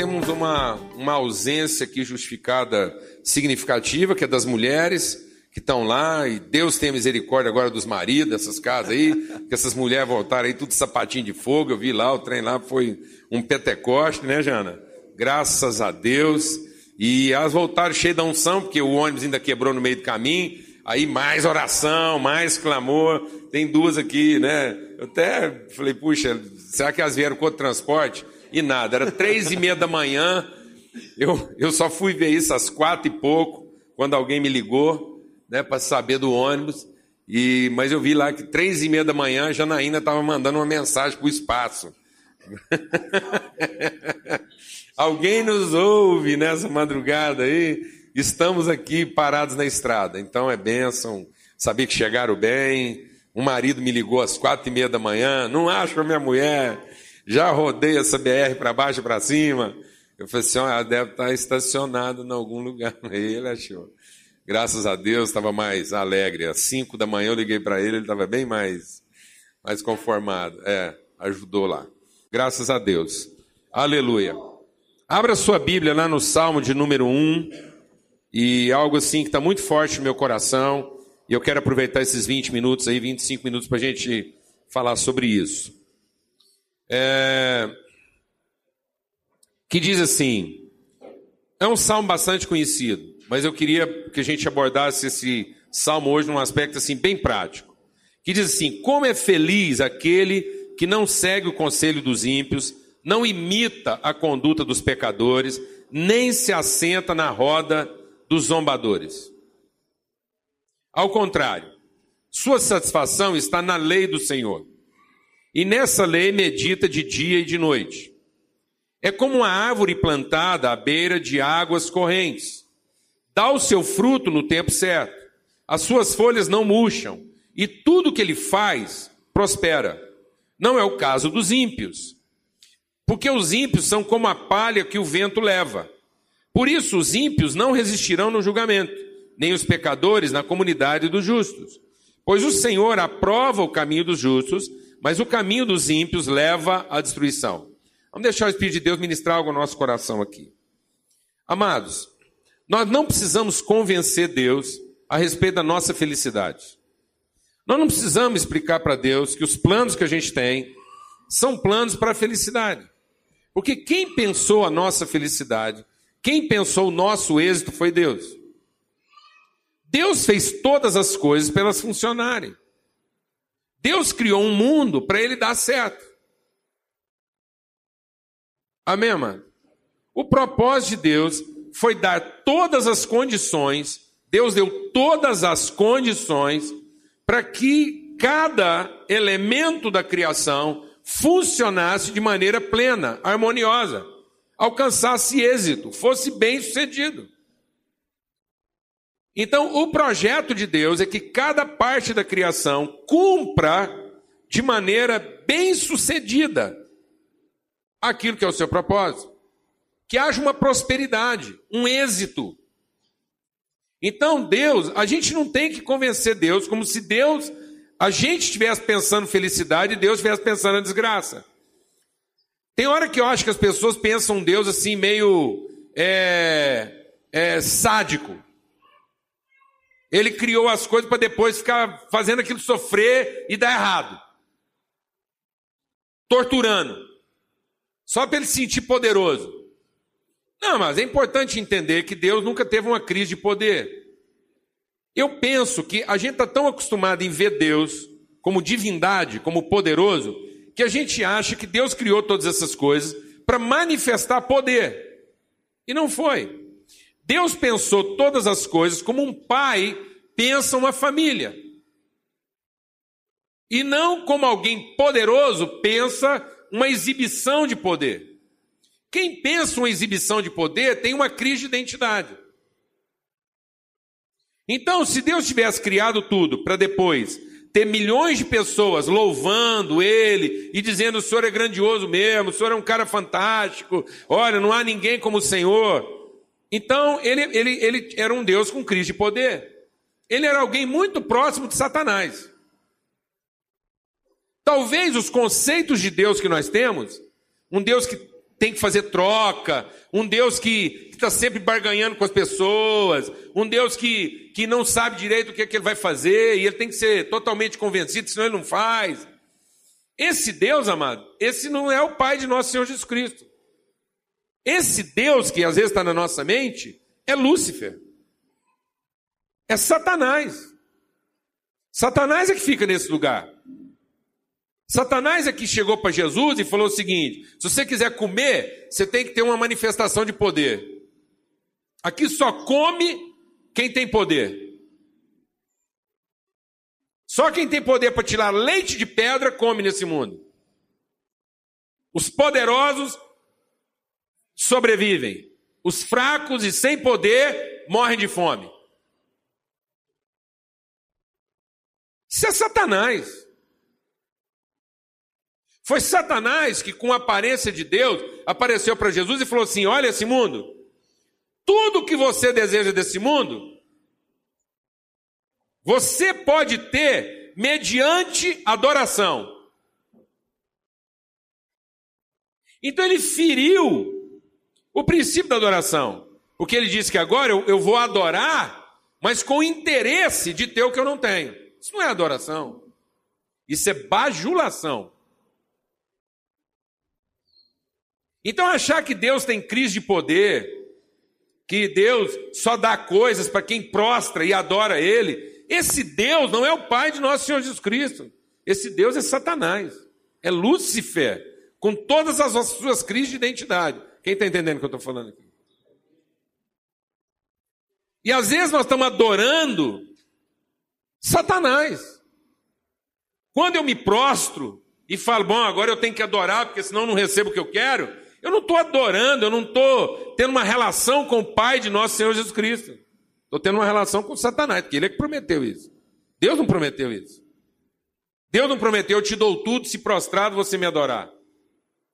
temos uma, uma ausência aqui justificada significativa, que é das mulheres que estão lá, e Deus tenha misericórdia agora dos maridos dessas casas aí, que essas mulheres voltaram aí tudo sapatinho de fogo, eu vi lá, o trem lá foi um petecoste, né, Jana? Graças a Deus. E elas voltaram cheias da unção, porque o ônibus ainda quebrou no meio do caminho, aí mais oração, mais clamor. Tem duas aqui, né? Eu até falei, puxa, será que elas vieram com outro transporte? E nada, era três e meia da manhã, eu, eu só fui ver isso às quatro e pouco, quando alguém me ligou né, para saber do ônibus. E, mas eu vi lá que três e meia da manhã a Janaína estava mandando uma mensagem para o espaço. Alguém nos ouve nessa madrugada aí? Estamos aqui parados na estrada. Então é bênção saber que chegaram bem. Um marido me ligou às quatro e meia da manhã. Não acho a minha mulher. Já rodei essa BR para baixo e para cima. Eu falei assim: ela deve estar estacionada em algum lugar. Ele achou. Graças a Deus estava mais alegre. Às 5 da manhã eu liguei para ele, ele estava bem mais, mais conformado. É, ajudou lá. Graças a Deus. Aleluia. Abra sua Bíblia lá no Salmo de número 1. E algo assim que está muito forte no meu coração. E eu quero aproveitar esses 20 minutos aí, 25 minutos, para a gente falar sobre isso. É... Que diz assim: é um salmo bastante conhecido mas eu queria que a gente abordasse esse salmo hoje num aspecto assim bem prático. Que diz assim: Como é feliz aquele que não segue o conselho dos ímpios, não imita a conduta dos pecadores, nem se assenta na roda dos zombadores. Ao contrário, sua satisfação está na lei do Senhor. E nessa lei medita de dia e de noite. É como uma árvore plantada à beira de águas correntes dá o seu fruto no tempo certo, as suas folhas não murcham, e tudo que ele faz prospera. Não é o caso dos ímpios, porque os ímpios são como a palha que o vento leva. Por isso, os ímpios não resistirão no julgamento, nem os pecadores na comunidade dos justos. Pois o Senhor aprova o caminho dos justos, mas o caminho dos ímpios leva à destruição. Vamos deixar o Espírito de Deus ministrar algo no nosso coração aqui. Amados, nós não precisamos convencer Deus a respeito da nossa felicidade. Nós não precisamos explicar para Deus que os planos que a gente tem são planos para a felicidade. Porque quem pensou a nossa felicidade, quem pensou o nosso êxito foi Deus. Deus fez todas as coisas para elas funcionarem. Deus criou um mundo para ele dar certo. Amém, mano? O propósito de Deus foi dar todas as condições, Deus deu todas as condições para que cada elemento da criação funcionasse de maneira plena, harmoniosa, alcançasse êxito, fosse bem sucedido. Então, o projeto de Deus é que cada parte da criação cumpra de maneira bem sucedida aquilo que é o seu propósito que haja uma prosperidade, um êxito. Então, Deus, a gente não tem que convencer Deus como se Deus, a gente estivesse pensando felicidade e Deus estivesse pensando na desgraça. Tem hora que eu acho que as pessoas pensam Deus assim, meio é, é, sádico. Ele criou as coisas para depois ficar fazendo aquilo sofrer e dar errado. Torturando. Só para ele se sentir poderoso. Não, mas é importante entender que Deus nunca teve uma crise de poder. Eu penso que a gente está tão acostumado em ver Deus como divindade, como poderoso, que a gente acha que Deus criou todas essas coisas para manifestar poder. E não foi. Deus pensou todas as coisas como um pai pensa uma família. E não como alguém poderoso pensa uma exibição de poder. Quem pensa uma exibição de poder tem uma crise de identidade. Então, se Deus tivesse criado tudo para depois ter milhões de pessoas louvando Ele e dizendo: o Senhor é grandioso mesmo, o Senhor é um cara fantástico, olha, não há ninguém como o Senhor. Então, ele, ele, ele era um Deus com crise de poder. Ele era alguém muito próximo de Satanás. Talvez os conceitos de Deus que nós temos, um Deus que tem que fazer troca, um Deus que está sempre barganhando com as pessoas, um Deus que, que não sabe direito o que, é que ele vai fazer e ele tem que ser totalmente convencido, senão ele não faz. Esse Deus, amado, esse não é o Pai de nosso Senhor Jesus Cristo. Esse Deus que às vezes está na nossa mente é Lúcifer. É Satanás. Satanás é que fica nesse lugar. Satanás é que chegou para Jesus e falou o seguinte: se você quiser comer, você tem que ter uma manifestação de poder. Aqui só come quem tem poder. Só quem tem poder para tirar leite de pedra come nesse mundo. Os poderosos sobrevivem. Os fracos e sem poder morrem de fome. Isso é Satanás. Foi Satanás que, com a aparência de Deus, apareceu para Jesus e falou assim: Olha esse mundo, tudo que você deseja desse mundo, você pode ter mediante adoração. Então ele feriu o princípio da adoração, porque ele disse que agora eu, eu vou adorar, mas com interesse de ter o que eu não tenho. Isso não é adoração, isso é bajulação. Então, achar que Deus tem crise de poder, que Deus só dá coisas para quem prostra e adora Ele, esse Deus não é o Pai de nosso Senhor Jesus Cristo. Esse Deus é Satanás, é Lúcifer, com todas as suas crises de identidade. Quem está entendendo o que eu estou falando aqui? E às vezes nós estamos adorando Satanás. Quando eu me prostro e falo, bom, agora eu tenho que adorar, porque senão eu não recebo o que eu quero, eu não estou adorando, eu não estou tendo uma relação com o Pai de nosso Senhor Jesus Cristo. Estou tendo uma relação com Satanás, porque ele é que prometeu isso. Deus não prometeu isso. Deus não prometeu, eu te dou tudo se prostrado você me adorar.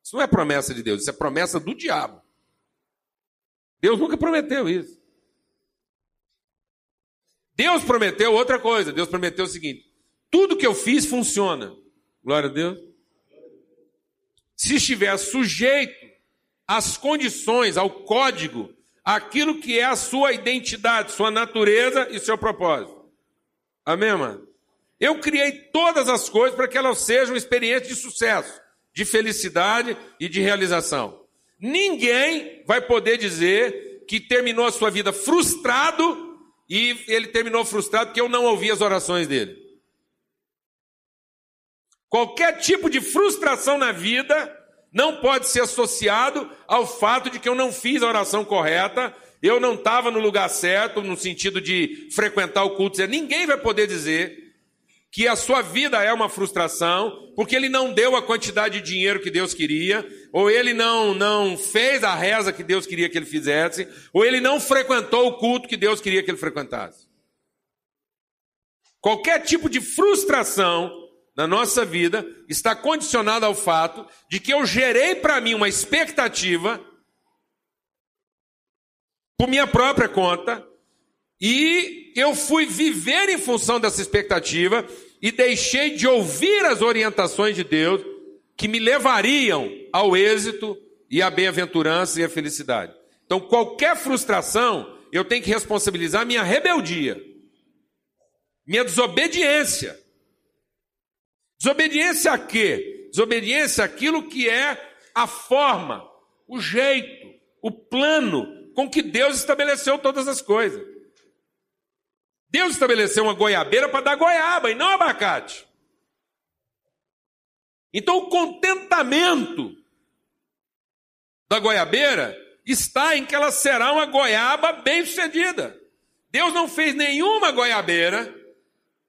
Isso não é promessa de Deus, isso é promessa do diabo. Deus nunca prometeu isso. Deus prometeu outra coisa. Deus prometeu o seguinte: tudo que eu fiz funciona. Glória a Deus. Se estiver sujeito as condições, ao código, aquilo que é a sua identidade, sua natureza e seu propósito. Amém, mano? Eu criei todas as coisas para que elas sejam experiências de sucesso, de felicidade e de realização. Ninguém vai poder dizer que terminou a sua vida frustrado e ele terminou frustrado porque eu não ouvi as orações dele. Qualquer tipo de frustração na vida não pode ser associado ao fato de que eu não fiz a oração correta, eu não estava no lugar certo, no sentido de frequentar o culto. Ninguém vai poder dizer que a sua vida é uma frustração, porque ele não deu a quantidade de dinheiro que Deus queria, ou ele não, não fez a reza que Deus queria que ele fizesse, ou ele não frequentou o culto que Deus queria que ele frequentasse. Qualquer tipo de frustração na nossa vida está condicionado ao fato de que eu gerei para mim uma expectativa por minha própria conta e eu fui viver em função dessa expectativa e deixei de ouvir as orientações de Deus que me levariam ao êxito e à bem-aventurança e à felicidade. Então, qualquer frustração, eu tenho que responsabilizar minha rebeldia, minha desobediência Desobediência a quê? Desobediência àquilo que é a forma, o jeito, o plano com que Deus estabeleceu todas as coisas. Deus estabeleceu uma goiabeira para dar goiaba e não abacate. Então o contentamento da goiabeira está em que ela será uma goiaba bem-sucedida. Deus não fez nenhuma goiabeira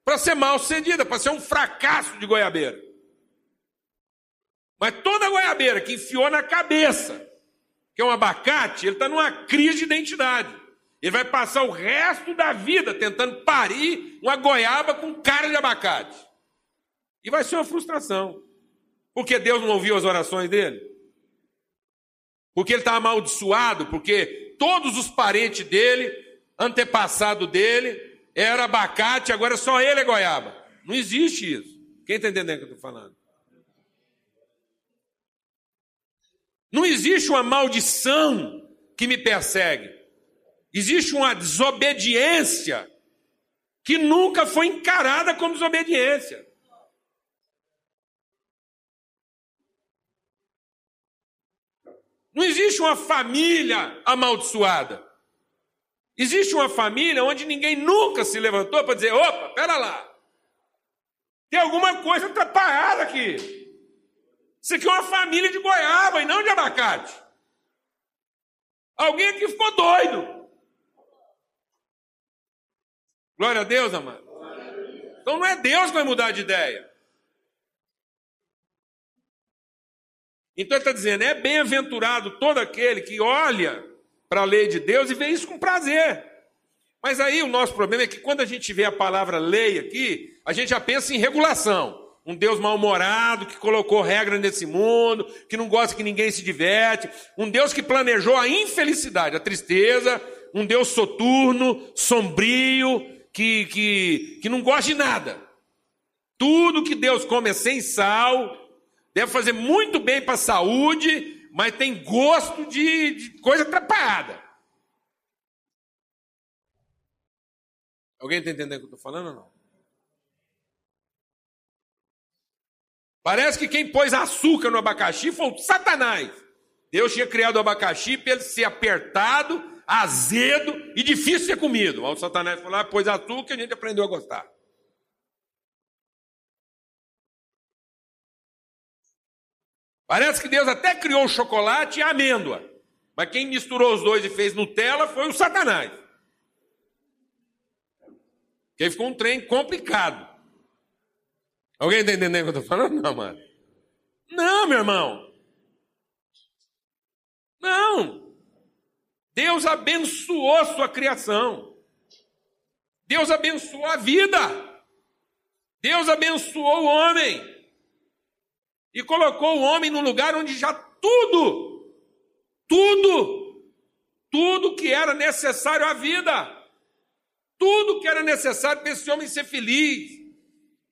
para ser mal sucedida, para ser um fracasso de goiabeira. Mas toda goiabeira que enfiou na cabeça, que é um abacate, ele está numa crise de identidade. Ele vai passar o resto da vida tentando parir uma goiaba com cara de abacate. E vai ser uma frustração. Porque Deus não ouviu as orações dele? Porque ele está amaldiçoado? Porque todos os parentes dele, antepassado dele, era abacate, agora só ele é goiaba. Não existe isso. Quem está entendendo o que eu estou falando? Não existe uma maldição que me persegue. Existe uma desobediência que nunca foi encarada como desobediência. Não existe uma família amaldiçoada. Existe uma família onde ninguém nunca se levantou para dizer: opa, pera lá. Tem alguma coisa atrapalhada aqui. Isso aqui é uma família de goiaba e não de abacate. Alguém aqui ficou doido. Glória a Deus, amado. Então não é Deus que vai mudar de ideia. Então ele está dizendo: é bem-aventurado todo aquele que olha para a lei de Deus e vê isso com prazer. Mas aí o nosso problema é que quando a gente vê a palavra lei aqui, a gente já pensa em regulação. Um Deus mal-humorado que colocou regra nesse mundo, que não gosta que ninguém se diverte. Um Deus que planejou a infelicidade, a tristeza. Um Deus soturno, sombrio, que, que, que não gosta de nada. Tudo que Deus come é sem sal, deve fazer muito bem para a saúde, mas tem gosto de, de coisa atrapalhada. Alguém está entendendo o que eu estou falando ou não? Parece que quem pôs açúcar no abacaxi foi o Satanás. Deus tinha criado o abacaxi para ele ser apertado, azedo e difícil de ser comido. O Satanás falou: ah, pôs açúcar e a gente aprendeu a gostar. Parece que Deus até criou o chocolate e a amêndoa. Mas quem misturou os dois e fez Nutella foi o Satanás. Que aí ficou um trem complicado. Alguém está entendendo o que eu estou falando? Não, mano. Não, meu irmão. Não. Deus abençoou sua criação. Deus abençoou a vida. Deus abençoou o homem. E colocou o homem no lugar onde já tudo, tudo, tudo que era necessário à vida tudo que era necessário para esse homem ser feliz,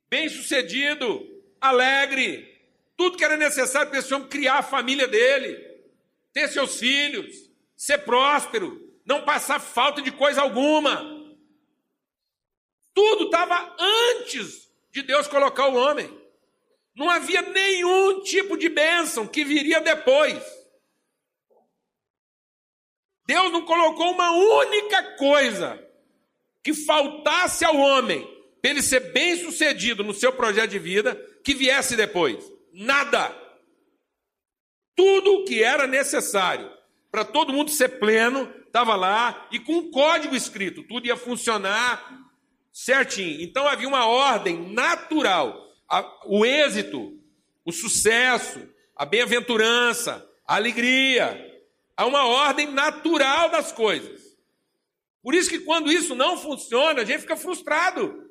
bem-sucedido, alegre. Tudo que era necessário para esse homem criar a família dele, ter seus filhos, ser próspero, não passar falta de coisa alguma. Tudo estava antes de Deus colocar o homem. Não havia nenhum tipo de bênção que viria depois. Deus não colocou uma única coisa que faltasse ao homem para ele ser bem sucedido no seu projeto de vida que viesse depois. Nada. Tudo o que era necessário para todo mundo ser pleno estava lá e com um código escrito. Tudo ia funcionar certinho. Então havia uma ordem natural. O êxito, o sucesso, a bem-aventurança, a alegria. Há uma ordem natural das coisas. Por isso que quando isso não funciona, a gente fica frustrado.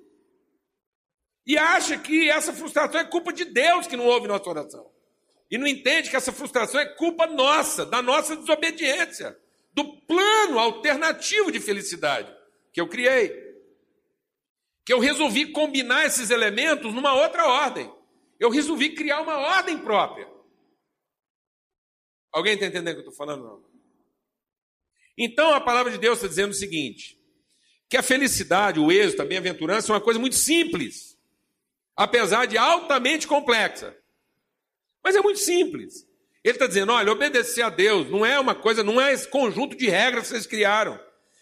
E acha que essa frustração é culpa de Deus que não ouve nossa oração. E não entende que essa frustração é culpa nossa, da nossa desobediência, do plano alternativo de felicidade que eu criei. Que eu resolvi combinar esses elementos numa outra ordem. Eu resolvi criar uma ordem própria. Alguém está entendendo o que eu estou falando? Não? Então a palavra de Deus está dizendo o seguinte: que a felicidade, o êxito, a bem-aventurança é uma coisa muito simples, apesar de altamente complexa. Mas é muito simples. Ele está dizendo: olha, obedecer a Deus não é uma coisa, não é esse conjunto de regras que vocês criaram.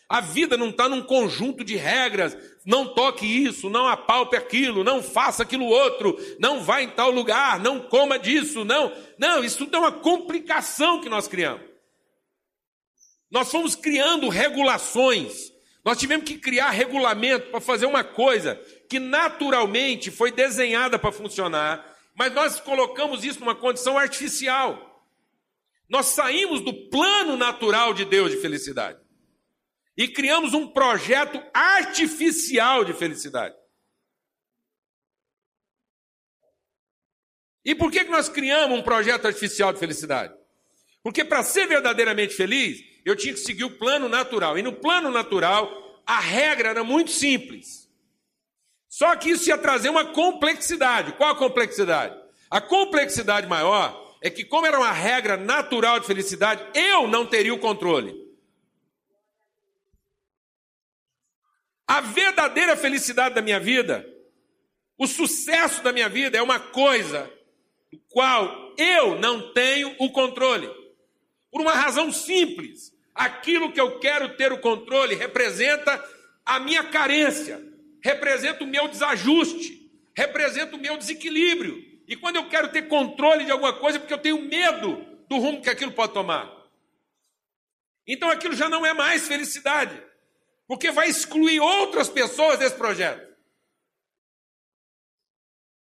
A vida não está num conjunto de regras. Não toque isso, não apalpe aquilo, não faça aquilo outro, não vá em tal lugar, não coma disso, não. Não, isso tudo é uma complicação que nós criamos. Nós fomos criando regulações. Nós tivemos que criar regulamento para fazer uma coisa que naturalmente foi desenhada para funcionar, mas nós colocamos isso numa condição artificial. Nós saímos do plano natural de Deus de felicidade e criamos um projeto artificial de felicidade. E por que nós criamos um projeto artificial de felicidade? Porque para ser verdadeiramente feliz, eu tinha que seguir o plano natural. E no plano natural, a regra era muito simples. Só que isso ia trazer uma complexidade. Qual a complexidade? A complexidade maior é que, como era uma regra natural de felicidade, eu não teria o controle. A verdadeira felicidade da minha vida, o sucesso da minha vida é uma coisa do qual eu não tenho o controle. Por uma razão simples. Aquilo que eu quero ter o controle representa a minha carência, representa o meu desajuste, representa o meu desequilíbrio. E quando eu quero ter controle de alguma coisa, é porque eu tenho medo do rumo que aquilo pode tomar. Então aquilo já não é mais felicidade, porque vai excluir outras pessoas desse projeto.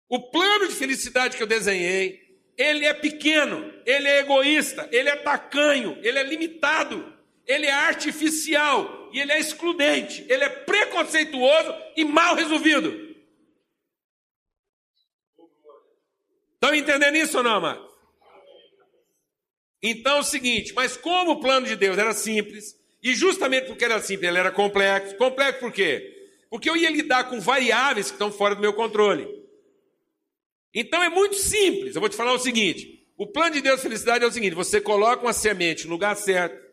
O plano de felicidade que eu desenhei, ele é pequeno, ele é egoísta, ele é tacanho, ele é limitado, ele é artificial e ele é excludente, ele é preconceituoso e mal resolvido. Estão entendendo isso ou não, amado? Então é o seguinte, mas como o plano de Deus era simples, e justamente porque era simples, ele era complexo. Complexo por quê? Porque eu ia lidar com variáveis que estão fora do meu controle. Então é muito simples. Eu vou te falar o seguinte: o plano de Deus de felicidade é o seguinte: você coloca uma semente no lugar certo,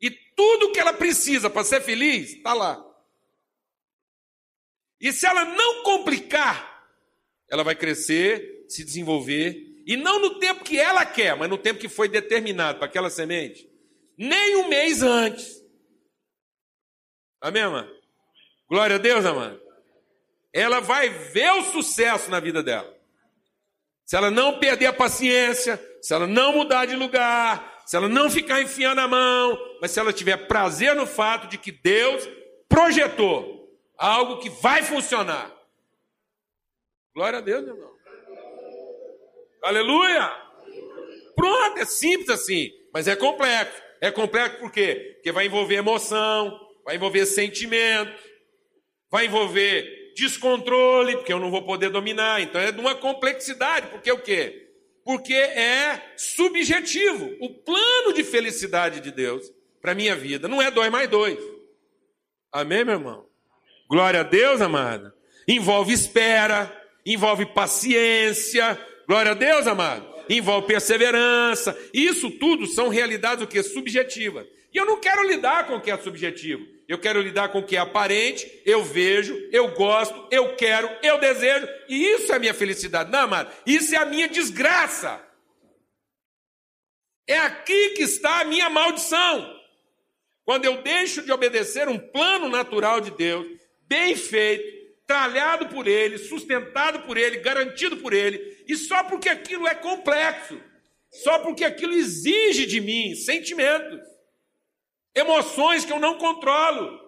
e tudo que ela precisa para ser feliz está lá. E se ela não complicar, ela vai crescer, se desenvolver, e não no tempo que ela quer, mas no tempo que foi determinado para aquela semente. Nem um mês antes. Amém, mano? Glória a Deus, amado. Ela vai ver o sucesso na vida dela. Se ela não perder a paciência, se ela não mudar de lugar, se ela não ficar enfiando a mão, mas se ela tiver prazer no fato de que Deus projetou algo que vai funcionar. Glória a Deus, meu irmão. Aleluia! Pronto, é simples assim, mas é complexo. É complexo por quê? Porque vai envolver emoção, vai envolver sentimento, vai envolver descontrole, porque eu não vou poder dominar. Então é de uma complexidade, porque o quê? Porque é subjetivo. O plano de felicidade de Deus para minha vida não é dois mais dois. Amém, meu irmão? Glória a Deus, amada. Envolve espera, envolve paciência, Glória a Deus, amado. Envolve perseverança. Isso tudo são realidades o que subjetivas. E eu não quero lidar com o que é subjetivo. Eu quero lidar com o que é aparente, eu vejo, eu gosto, eu quero, eu desejo, e isso é a minha felicidade. Não, amado, isso é a minha desgraça. É aqui que está a minha maldição. Quando eu deixo de obedecer um plano natural de Deus, bem feito, tralhado por Ele, sustentado por Ele, garantido por Ele, e só porque aquilo é complexo, só porque aquilo exige de mim sentimentos, emoções que eu não controlo.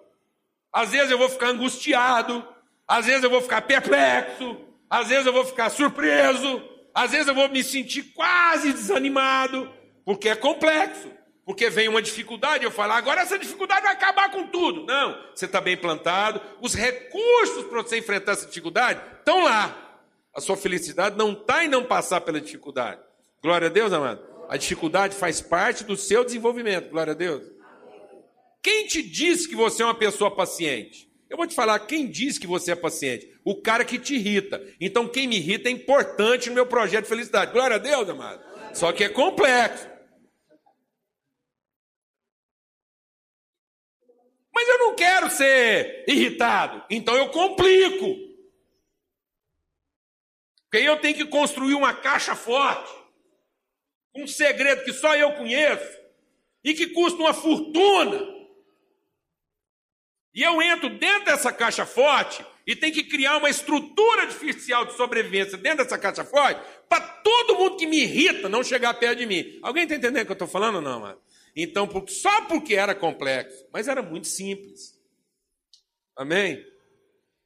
Às vezes eu vou ficar angustiado, às vezes eu vou ficar perplexo, às vezes eu vou ficar surpreso, às vezes eu vou me sentir quase desanimado, porque é complexo. Porque vem uma dificuldade, eu falo, agora essa dificuldade vai acabar com tudo. Não, você está bem plantado, os recursos para você enfrentar essa dificuldade estão lá. A sua felicidade não está em não passar pela dificuldade. Glória a Deus, amado. A dificuldade faz parte do seu desenvolvimento. Glória a Deus. Quem te diz que você é uma pessoa paciente? Eu vou te falar, quem diz que você é paciente? O cara que te irrita. Então, quem me irrita é importante no meu projeto de felicidade. Glória a Deus, amado. Só que é complexo. Mas eu não quero ser irritado, então eu complico. Porque eu tenho que construir uma caixa forte, um segredo que só eu conheço e que custa uma fortuna. E eu entro dentro dessa caixa forte e tenho que criar uma estrutura artificial de sobrevivência dentro dessa caixa forte para todo mundo que me irrita não chegar perto de mim. Alguém está entendendo o que eu estou falando ou não, mano? Então, só porque era complexo, mas era muito simples. Amém?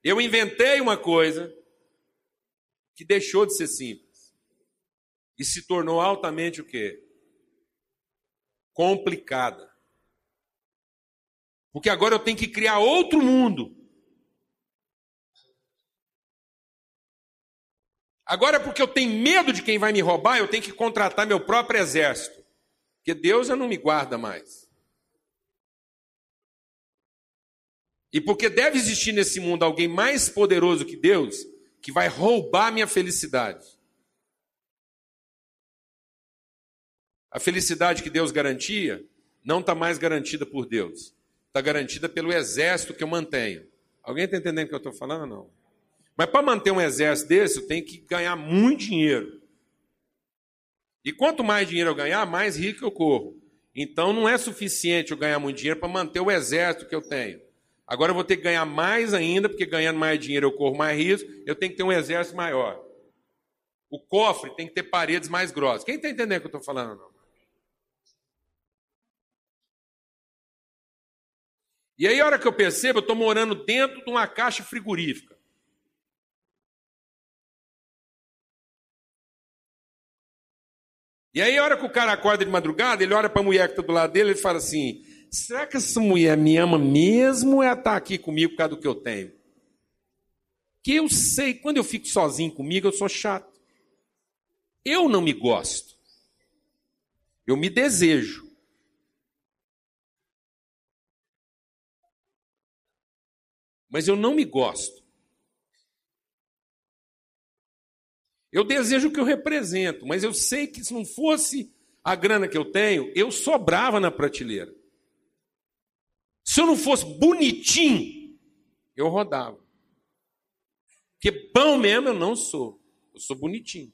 Eu inventei uma coisa que deixou de ser simples e se tornou altamente o quê? Complicada. Porque agora eu tenho que criar outro mundo. Agora, porque eu tenho medo de quem vai me roubar, eu tenho que contratar meu próprio exército. Porque Deus já não me guarda mais. E porque deve existir nesse mundo alguém mais poderoso que Deus, que vai roubar minha felicidade. A felicidade que Deus garantia não está mais garantida por Deus. Está garantida pelo exército que eu mantenho. Alguém está entendendo o que eu estou falando não? Mas para manter um exército desse, eu tenho que ganhar muito dinheiro. E quanto mais dinheiro eu ganhar, mais rico eu corro. Então não é suficiente eu ganhar muito dinheiro para manter o exército que eu tenho. Agora eu vou ter que ganhar mais ainda, porque ganhando mais dinheiro eu corro mais risco, eu tenho que ter um exército maior. O cofre tem que ter paredes mais grossas. Quem está entendendo o que eu estou falando? Não? E aí, a hora que eu percebo, eu estou morando dentro de uma caixa frigorífica. E aí, a hora que o cara acorda de madrugada, ele olha para a mulher que está do lado dele e fala assim: será que essa mulher me ama mesmo ou ela está aqui comigo por causa do que eu tenho? Que eu sei, quando eu fico sozinho comigo, eu sou chato. Eu não me gosto. Eu me desejo. Mas eu não me gosto. Eu desejo o que eu represento, mas eu sei que se não fosse a grana que eu tenho, eu sobrava na prateleira. Se eu não fosse bonitinho, eu rodava. Porque bom mesmo eu não sou. Eu sou bonitinho.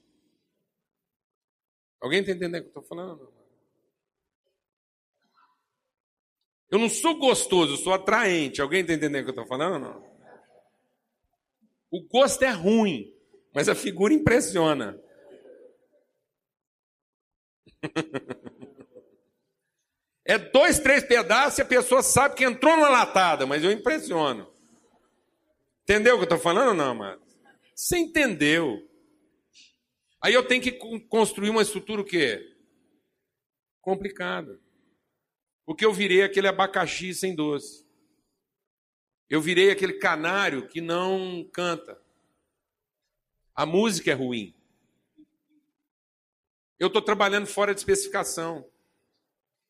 Alguém está entendendo o que eu estou falando? Eu não sou gostoso, eu sou atraente. Alguém está entendendo o que eu estou falando? Não. O gosto é ruim. Mas a figura impressiona. É dois, três pedaços e a pessoa sabe que entrou numa latada, mas eu impressiono. Entendeu o que eu estou falando ou não, amado? Você entendeu. Aí eu tenho que construir uma estrutura o quê? Complicada. Porque eu virei aquele abacaxi sem doce. Eu virei aquele canário que não canta. A música é ruim. Eu estou trabalhando fora de especificação.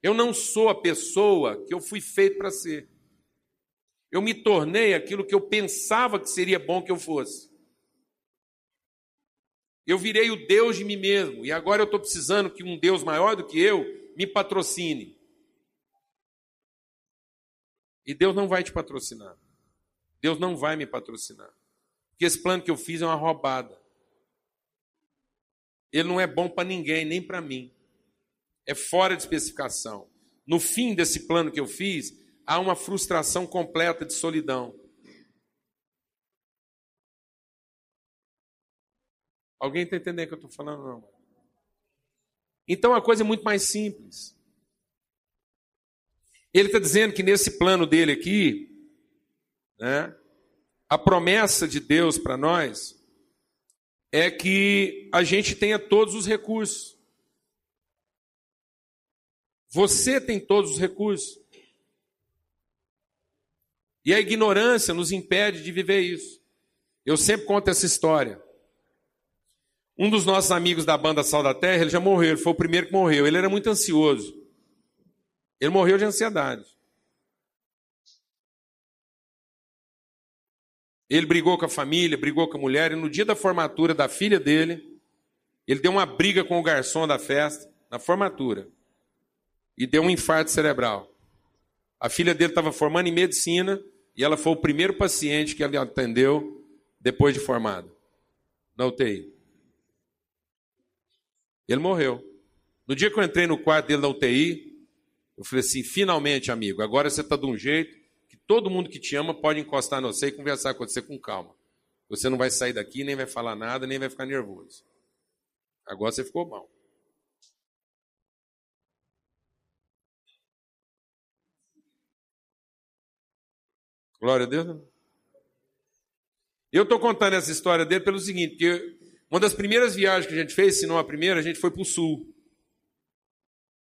Eu não sou a pessoa que eu fui feito para ser. Eu me tornei aquilo que eu pensava que seria bom que eu fosse. Eu virei o Deus de mim mesmo. E agora eu estou precisando que um Deus maior do que eu me patrocine. E Deus não vai te patrocinar. Deus não vai me patrocinar. Porque esse plano que eu fiz é uma roubada. Ele não é bom para ninguém, nem para mim. É fora de especificação. No fim desse plano que eu fiz, há uma frustração completa de solidão. Alguém está entendendo o que eu estou falando? Não. Então a coisa é muito mais simples. Ele está dizendo que nesse plano dele aqui, né, a promessa de Deus para nós é que a gente tenha todos os recursos. Você tem todos os recursos. E a ignorância nos impede de viver isso. Eu sempre conto essa história. Um dos nossos amigos da banda Sal da Terra, ele já morreu, ele foi o primeiro que morreu. Ele era muito ansioso. Ele morreu de ansiedade. Ele brigou com a família, brigou com a mulher, e no dia da formatura da filha dele, ele deu uma briga com o garçom da festa, na formatura, e deu um infarto cerebral. A filha dele estava formando em medicina e ela foi o primeiro paciente que ele atendeu depois de formado, na UTI. Ele morreu. No dia que eu entrei no quarto dele na UTI, eu falei assim: finalmente, amigo, agora você está de um jeito Todo mundo que te ama pode encostar no você e conversar com você com calma. Você não vai sair daqui, nem vai falar nada, nem vai ficar nervoso. Agora você ficou mal. Glória a Deus. Eu estou contando essa história dele pelo seguinte, que uma das primeiras viagens que a gente fez, se não a primeira, a gente foi para o sul.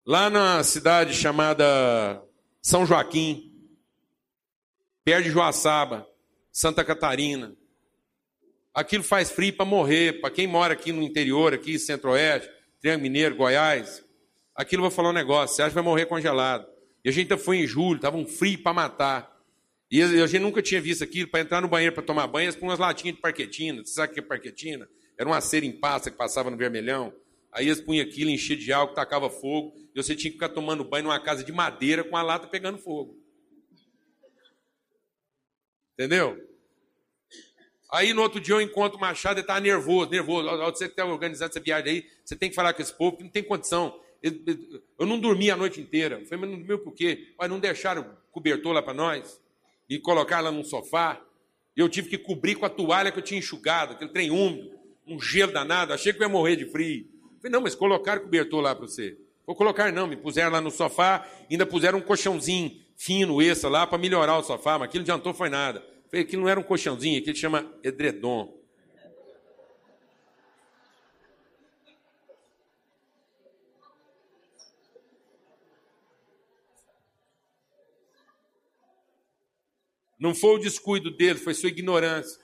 Lá na cidade chamada São Joaquim, perto de Joaçaba, Santa Catarina. Aquilo faz frio para morrer. Para quem mora aqui no interior, aqui, centro-oeste, Triângulo Mineiro, Goiás, aquilo vou falar um negócio, você acha que vai morrer congelado. E a gente foi em julho, estava um frio para matar. E a gente nunca tinha visto aquilo, para entrar no banheiro para tomar banho, com umas latinhas de parquetina. Você sabe o que é parquetina? Era uma cera em pasta que passava no vermelhão. Aí eles punham aquilo, enchia de álcool, tacava fogo, e você tinha que ficar tomando banho numa casa de madeira com a lata pegando fogo. Entendeu? Aí no outro dia eu encontro o Machado, ele estava nervoso, nervoso. Você que está organizando essa viagem aí, você tem que falar com esse povo, que não tem condição. Eu não dormi a noite inteira. Eu falei, mas não dormiu por quê? Mas não deixaram cobertor lá para nós e colocar lá num sofá. Eu tive que cobrir com a toalha que eu tinha enxugado, aquele trem úmido, um gelo danado. Achei que eu ia morrer de frio. Falei, não, mas colocaram cobertor lá para você. Vou colocar não, me puseram lá no sofá, ainda puseram um colchãozinho fino, esse lá, para melhorar o sofá, mas aquilo não adiantou foi nada. Falei, aquilo não era um colchãozinho, aquilo chama edredom. Não foi o descuido dele, foi sua ignorância.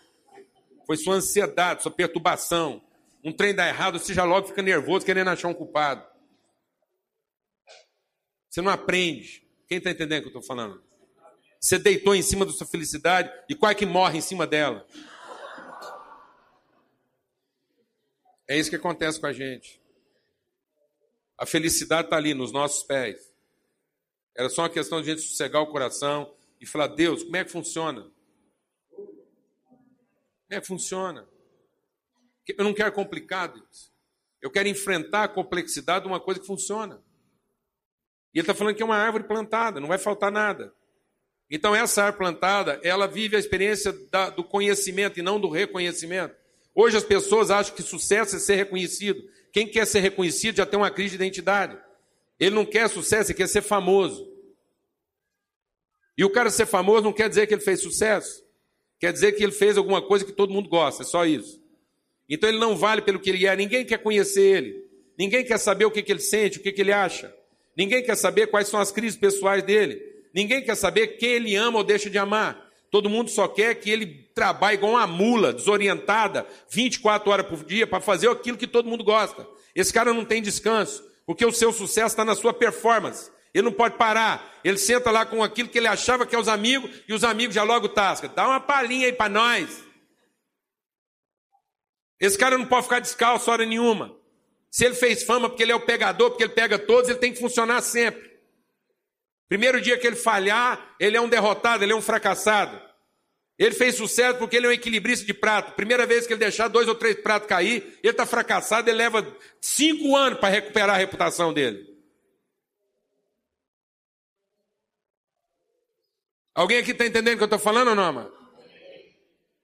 Foi sua ansiedade, sua perturbação. Um trem dá errado, você já logo fica nervoso, querendo achar um culpado. Você não aprende. Quem está entendendo o que eu estou falando? Você deitou em cima da sua felicidade e qual é que morre em cima dela? É isso que acontece com a gente. A felicidade está ali nos nossos pés. Era só uma questão de a gente sossegar o coração e falar: Deus, como é que funciona? Como é que funciona? Eu não quero complicados. Eu quero enfrentar a complexidade de uma coisa que funciona. E ele está falando que é uma árvore plantada, não vai faltar nada. Então, essa árvore plantada, ela vive a experiência da, do conhecimento e não do reconhecimento. Hoje as pessoas acham que sucesso é ser reconhecido. Quem quer ser reconhecido já tem uma crise de identidade. Ele não quer sucesso, ele quer ser famoso. E o cara ser famoso não quer dizer que ele fez sucesso. Quer dizer que ele fez alguma coisa que todo mundo gosta, é só isso. Então ele não vale pelo que ele é, ninguém quer conhecer ele. Ninguém quer saber o que, que ele sente, o que, que ele acha. Ninguém quer saber quais são as crises pessoais dele. Ninguém quer saber quem ele ama ou deixa de amar. Todo mundo só quer que ele trabalhe igual uma mula, desorientada, 24 horas por dia, para fazer aquilo que todo mundo gosta. Esse cara não tem descanso, porque o seu sucesso está na sua performance. Ele não pode parar. Ele senta lá com aquilo que ele achava que é os amigos, e os amigos já logo tascam. Dá uma palhinha aí para nós. Esse cara não pode ficar descalço hora nenhuma. Se ele fez fama porque ele é o pegador, porque ele pega todos, ele tem que funcionar sempre. Primeiro dia que ele falhar, ele é um derrotado, ele é um fracassado. Ele fez sucesso porque ele é um equilibrista de prato. Primeira vez que ele deixar dois ou três pratos cair, ele está fracassado, ele leva cinco anos para recuperar a reputação dele. Alguém aqui está entendendo o que eu estou falando ou não, mano?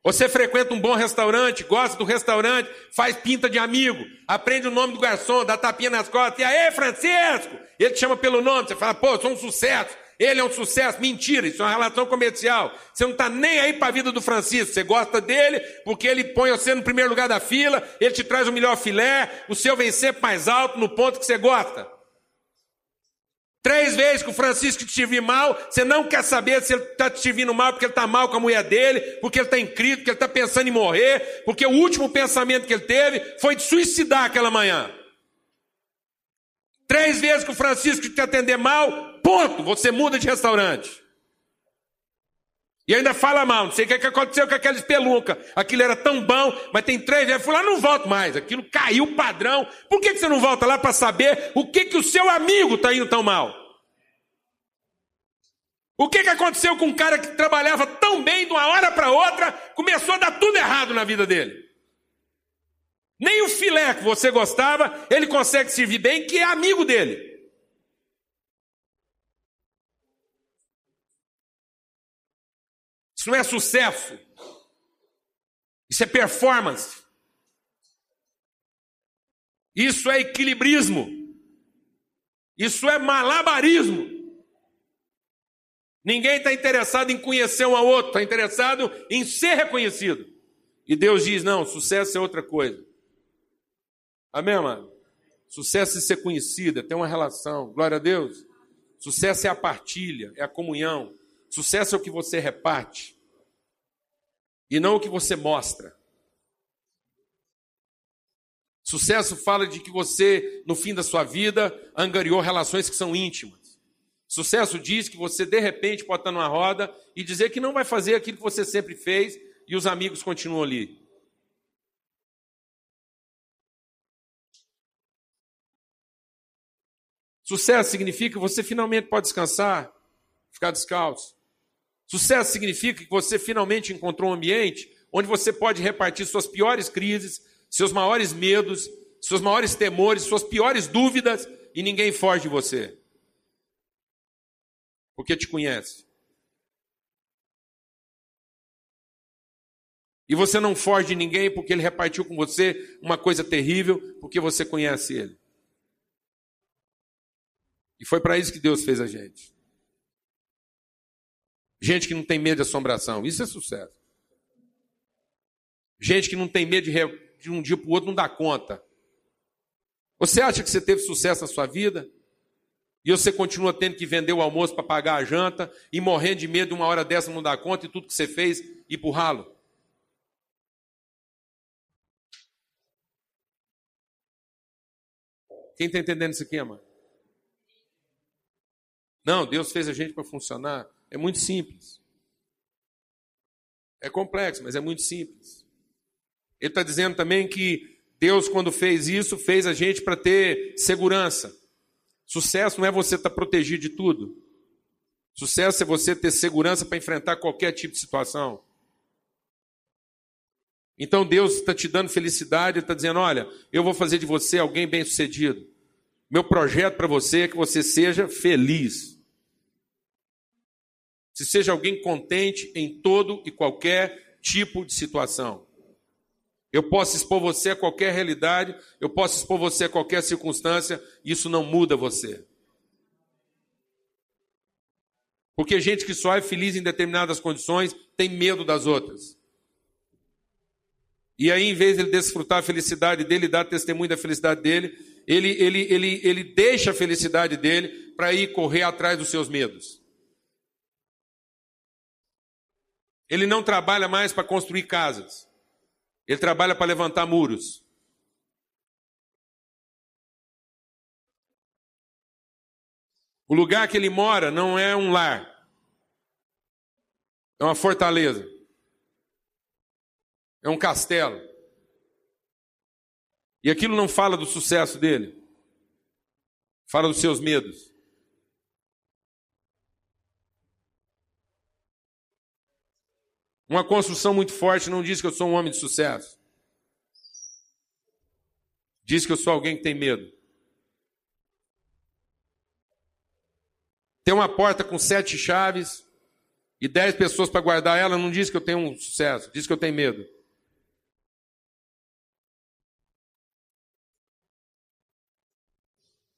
Você frequenta um bom restaurante, gosta do restaurante, faz pinta de amigo, aprende o nome do garçom, dá tapinha nas costas, e aí, Francisco? Ele te chama pelo nome, você fala, pô, sou um sucesso. Ele é um sucesso. Mentira, isso é uma relação comercial. Você não está nem aí para a vida do Francisco. Você gosta dele porque ele põe você no primeiro lugar da fila, ele te traz o melhor filé, o seu vem sempre mais alto no ponto que você gosta. Três vezes que o Francisco te vir mal, você não quer saber se ele está te vindo mal porque ele está mal com a mulher dele, porque ele está em crise, porque ele está pensando em morrer, porque o último pensamento que ele teve foi de suicidar aquela manhã. Três vezes que o Francisco te atender mal, ponto, você muda de restaurante. E ainda fala mal, não sei o que, aconteceu com aquela espelunca. Aquilo era tão bom, mas tem três vezes. Fui lá, não volto mais. Aquilo caiu padrão. Por que, que você não volta lá para saber o que, que o seu amigo está indo tão mal? O que, que aconteceu com um cara que trabalhava tão bem de uma hora para outra, começou a dar tudo errado na vida dele? Nem o filé que você gostava, ele consegue servir bem, que é amigo dele. Isso não é sucesso. Isso é performance. Isso é equilibrismo. Isso é malabarismo. Ninguém está interessado em conhecer um ao outro, está interessado em ser reconhecido. E Deus diz: não, sucesso é outra coisa. Amém, mano? Sucesso é ser conhecido, é ter uma relação. Glória a Deus. Sucesso é a partilha, é a comunhão. Sucesso é o que você reparte e não o que você mostra. Sucesso fala de que você, no fim da sua vida, angariou relações que são íntimas. Sucesso diz que você, de repente, pode estar numa roda e dizer que não vai fazer aquilo que você sempre fez e os amigos continuam ali. Sucesso significa que você finalmente pode descansar, ficar descalço. Sucesso significa que você finalmente encontrou um ambiente onde você pode repartir suas piores crises, seus maiores medos, seus maiores temores, suas piores dúvidas e ninguém foge de você. Porque te conhece. E você não foge de ninguém porque ele repartiu com você uma coisa terrível, porque você conhece ele. E foi para isso que Deus fez a gente. Gente que não tem medo de assombração, isso é sucesso. Gente que não tem medo de, de um dia para o outro não dar conta. Você acha que você teve sucesso na sua vida? E você continua tendo que vender o almoço para pagar a janta e morrendo de medo de uma hora dessa não dar conta e tudo que você fez ir para o ralo? Quem está entendendo isso aqui, mano? Não, Deus fez a gente para funcionar. É muito simples. É complexo, mas é muito simples. Ele está dizendo também que Deus, quando fez isso, fez a gente para ter segurança. Sucesso não é você estar tá protegido de tudo. Sucesso é você ter segurança para enfrentar qualquer tipo de situação. Então Deus está te dando felicidade, está dizendo: olha, eu vou fazer de você alguém bem sucedido. Meu projeto para você é que você seja feliz se seja alguém contente em todo e qualquer tipo de situação. Eu posso expor você a qualquer realidade, eu posso expor você a qualquer circunstância, isso não muda você. Porque gente que só é feliz em determinadas condições tem medo das outras. E aí, em vez de ele desfrutar a felicidade dele, dar testemunho da felicidade dele, ele, ele, ele, ele deixa a felicidade dele para ir correr atrás dos seus medos. Ele não trabalha mais para construir casas. Ele trabalha para levantar muros. O lugar que ele mora não é um lar, é uma fortaleza, é um castelo. E aquilo não fala do sucesso dele, fala dos seus medos. Uma construção muito forte não diz que eu sou um homem de sucesso. Diz que eu sou alguém que tem medo. Tem uma porta com sete chaves e dez pessoas para guardar ela, não diz que eu tenho um sucesso, diz que eu tenho medo.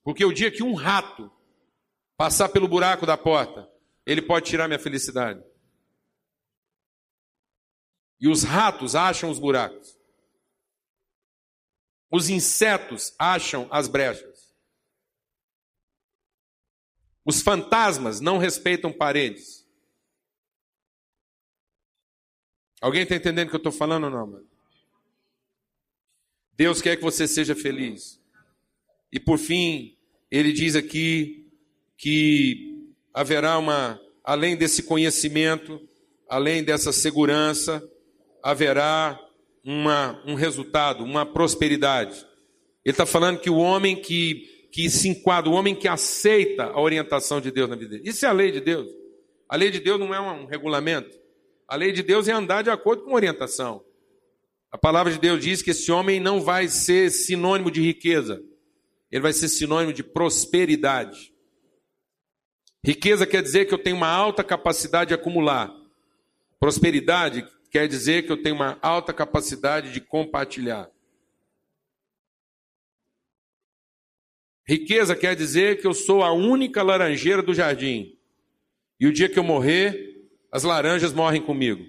Porque o dia que um rato passar pelo buraco da porta, ele pode tirar minha felicidade. E os ratos acham os buracos. Os insetos acham as brechas. Os fantasmas não respeitam paredes. Alguém está entendendo o que eu estou falando ou não, mano? Deus quer que você seja feliz. E por fim, ele diz aqui que haverá uma, além desse conhecimento, além dessa segurança, haverá uma, um resultado, uma prosperidade. Ele está falando que o homem que, que se enquadra, o homem que aceita a orientação de Deus na vida dele. Isso é a lei de Deus. A lei de Deus não é um regulamento. A lei de Deus é andar de acordo com orientação. A palavra de Deus diz que esse homem não vai ser sinônimo de riqueza, ele vai ser sinônimo de prosperidade. Riqueza quer dizer que eu tenho uma alta capacidade de acumular. Prosperidade quer dizer que eu tenho uma alta capacidade de compartilhar. Riqueza quer dizer que eu sou a única laranjeira do jardim. E o dia que eu morrer, as laranjas morrem comigo.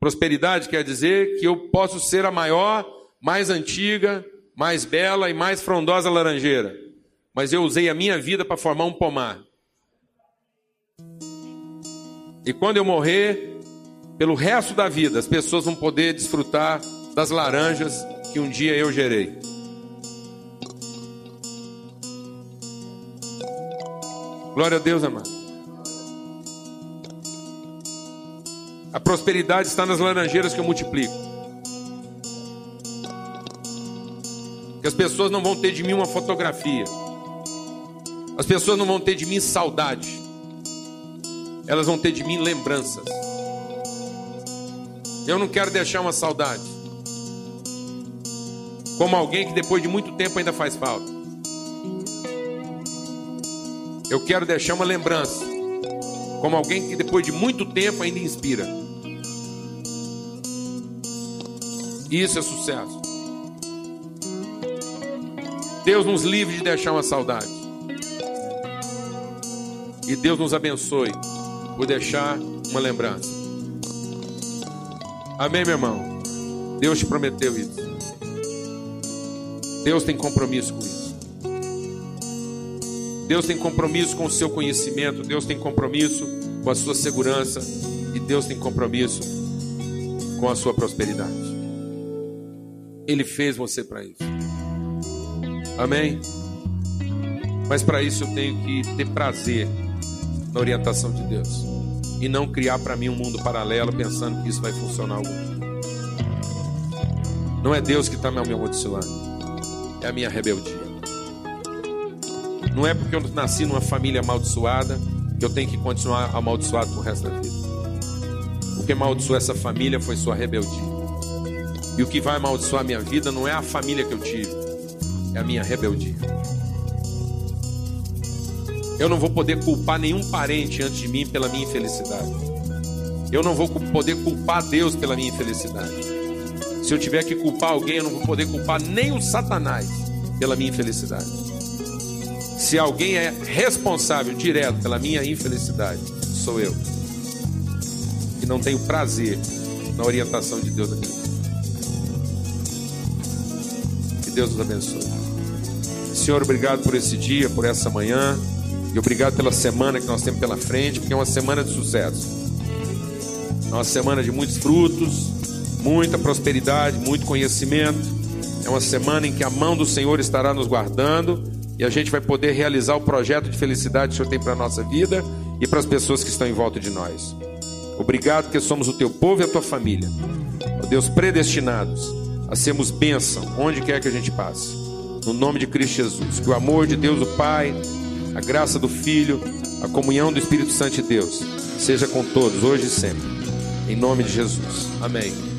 Prosperidade quer dizer que eu posso ser a maior, mais antiga, mais bela e mais frondosa laranjeira. Mas eu usei a minha vida para formar um pomar. E quando eu morrer, pelo resto da vida, as pessoas vão poder desfrutar das laranjas que um dia eu gerei. Glória a Deus, amado. A prosperidade está nas laranjeiras que eu multiplico. Que as pessoas não vão ter de mim uma fotografia. As pessoas não vão ter de mim saudade. Elas vão ter de mim lembranças. Eu não quero deixar uma saudade. Como alguém que depois de muito tempo ainda faz falta. Eu quero deixar uma lembrança. Como alguém que depois de muito tempo ainda inspira. Isso é sucesso. Deus nos livre de deixar uma saudade. E Deus nos abençoe por deixar uma lembrança. Amém, meu irmão? Deus te prometeu isso. Deus tem compromisso com isso. Deus tem compromisso com o seu conhecimento. Deus tem compromisso com a sua segurança. E Deus tem compromisso com a sua prosperidade. Ele fez você para isso. Amém? Mas para isso eu tenho que ter prazer na orientação de Deus e não criar para mim um mundo paralelo pensando que isso vai funcionar algum dia. Não é Deus que está me amaldiçoando, é a minha rebeldia. Não é porque eu nasci numa família amaldiçoada que eu tenho que continuar amaldiçoado pro resto da vida. O que amaldiçoou essa família foi sua rebeldia. E o que vai amaldiçoar a minha vida não é a família que eu tive, é a minha rebeldia. Eu não vou poder culpar nenhum parente antes de mim pela minha infelicidade. Eu não vou poder culpar Deus pela minha infelicidade. Se eu tiver que culpar alguém, eu não vou poder culpar nem o Satanás pela minha infelicidade. Se alguém é responsável direto pela minha infelicidade, sou eu. E não tenho prazer na orientação de Deus aqui. Deus nos abençoe. Senhor, obrigado por esse dia, por essa manhã. Obrigado pela semana que nós temos pela frente, porque é uma semana de sucesso. É uma semana de muitos frutos, muita prosperidade, muito conhecimento. É uma semana em que a mão do Senhor estará nos guardando e a gente vai poder realizar o projeto de felicidade que o Senhor tem para a nossa vida e para as pessoas que estão em volta de nós. Obrigado porque somos o teu povo e a tua família. Ó Deus, predestinados a sermos bênção onde quer que a gente passe. No nome de Cristo Jesus. Que o amor de Deus, o Pai, a graça do Filho, a comunhão do Espírito Santo de Deus seja com todos, hoje e sempre. Em nome de Jesus. Amém.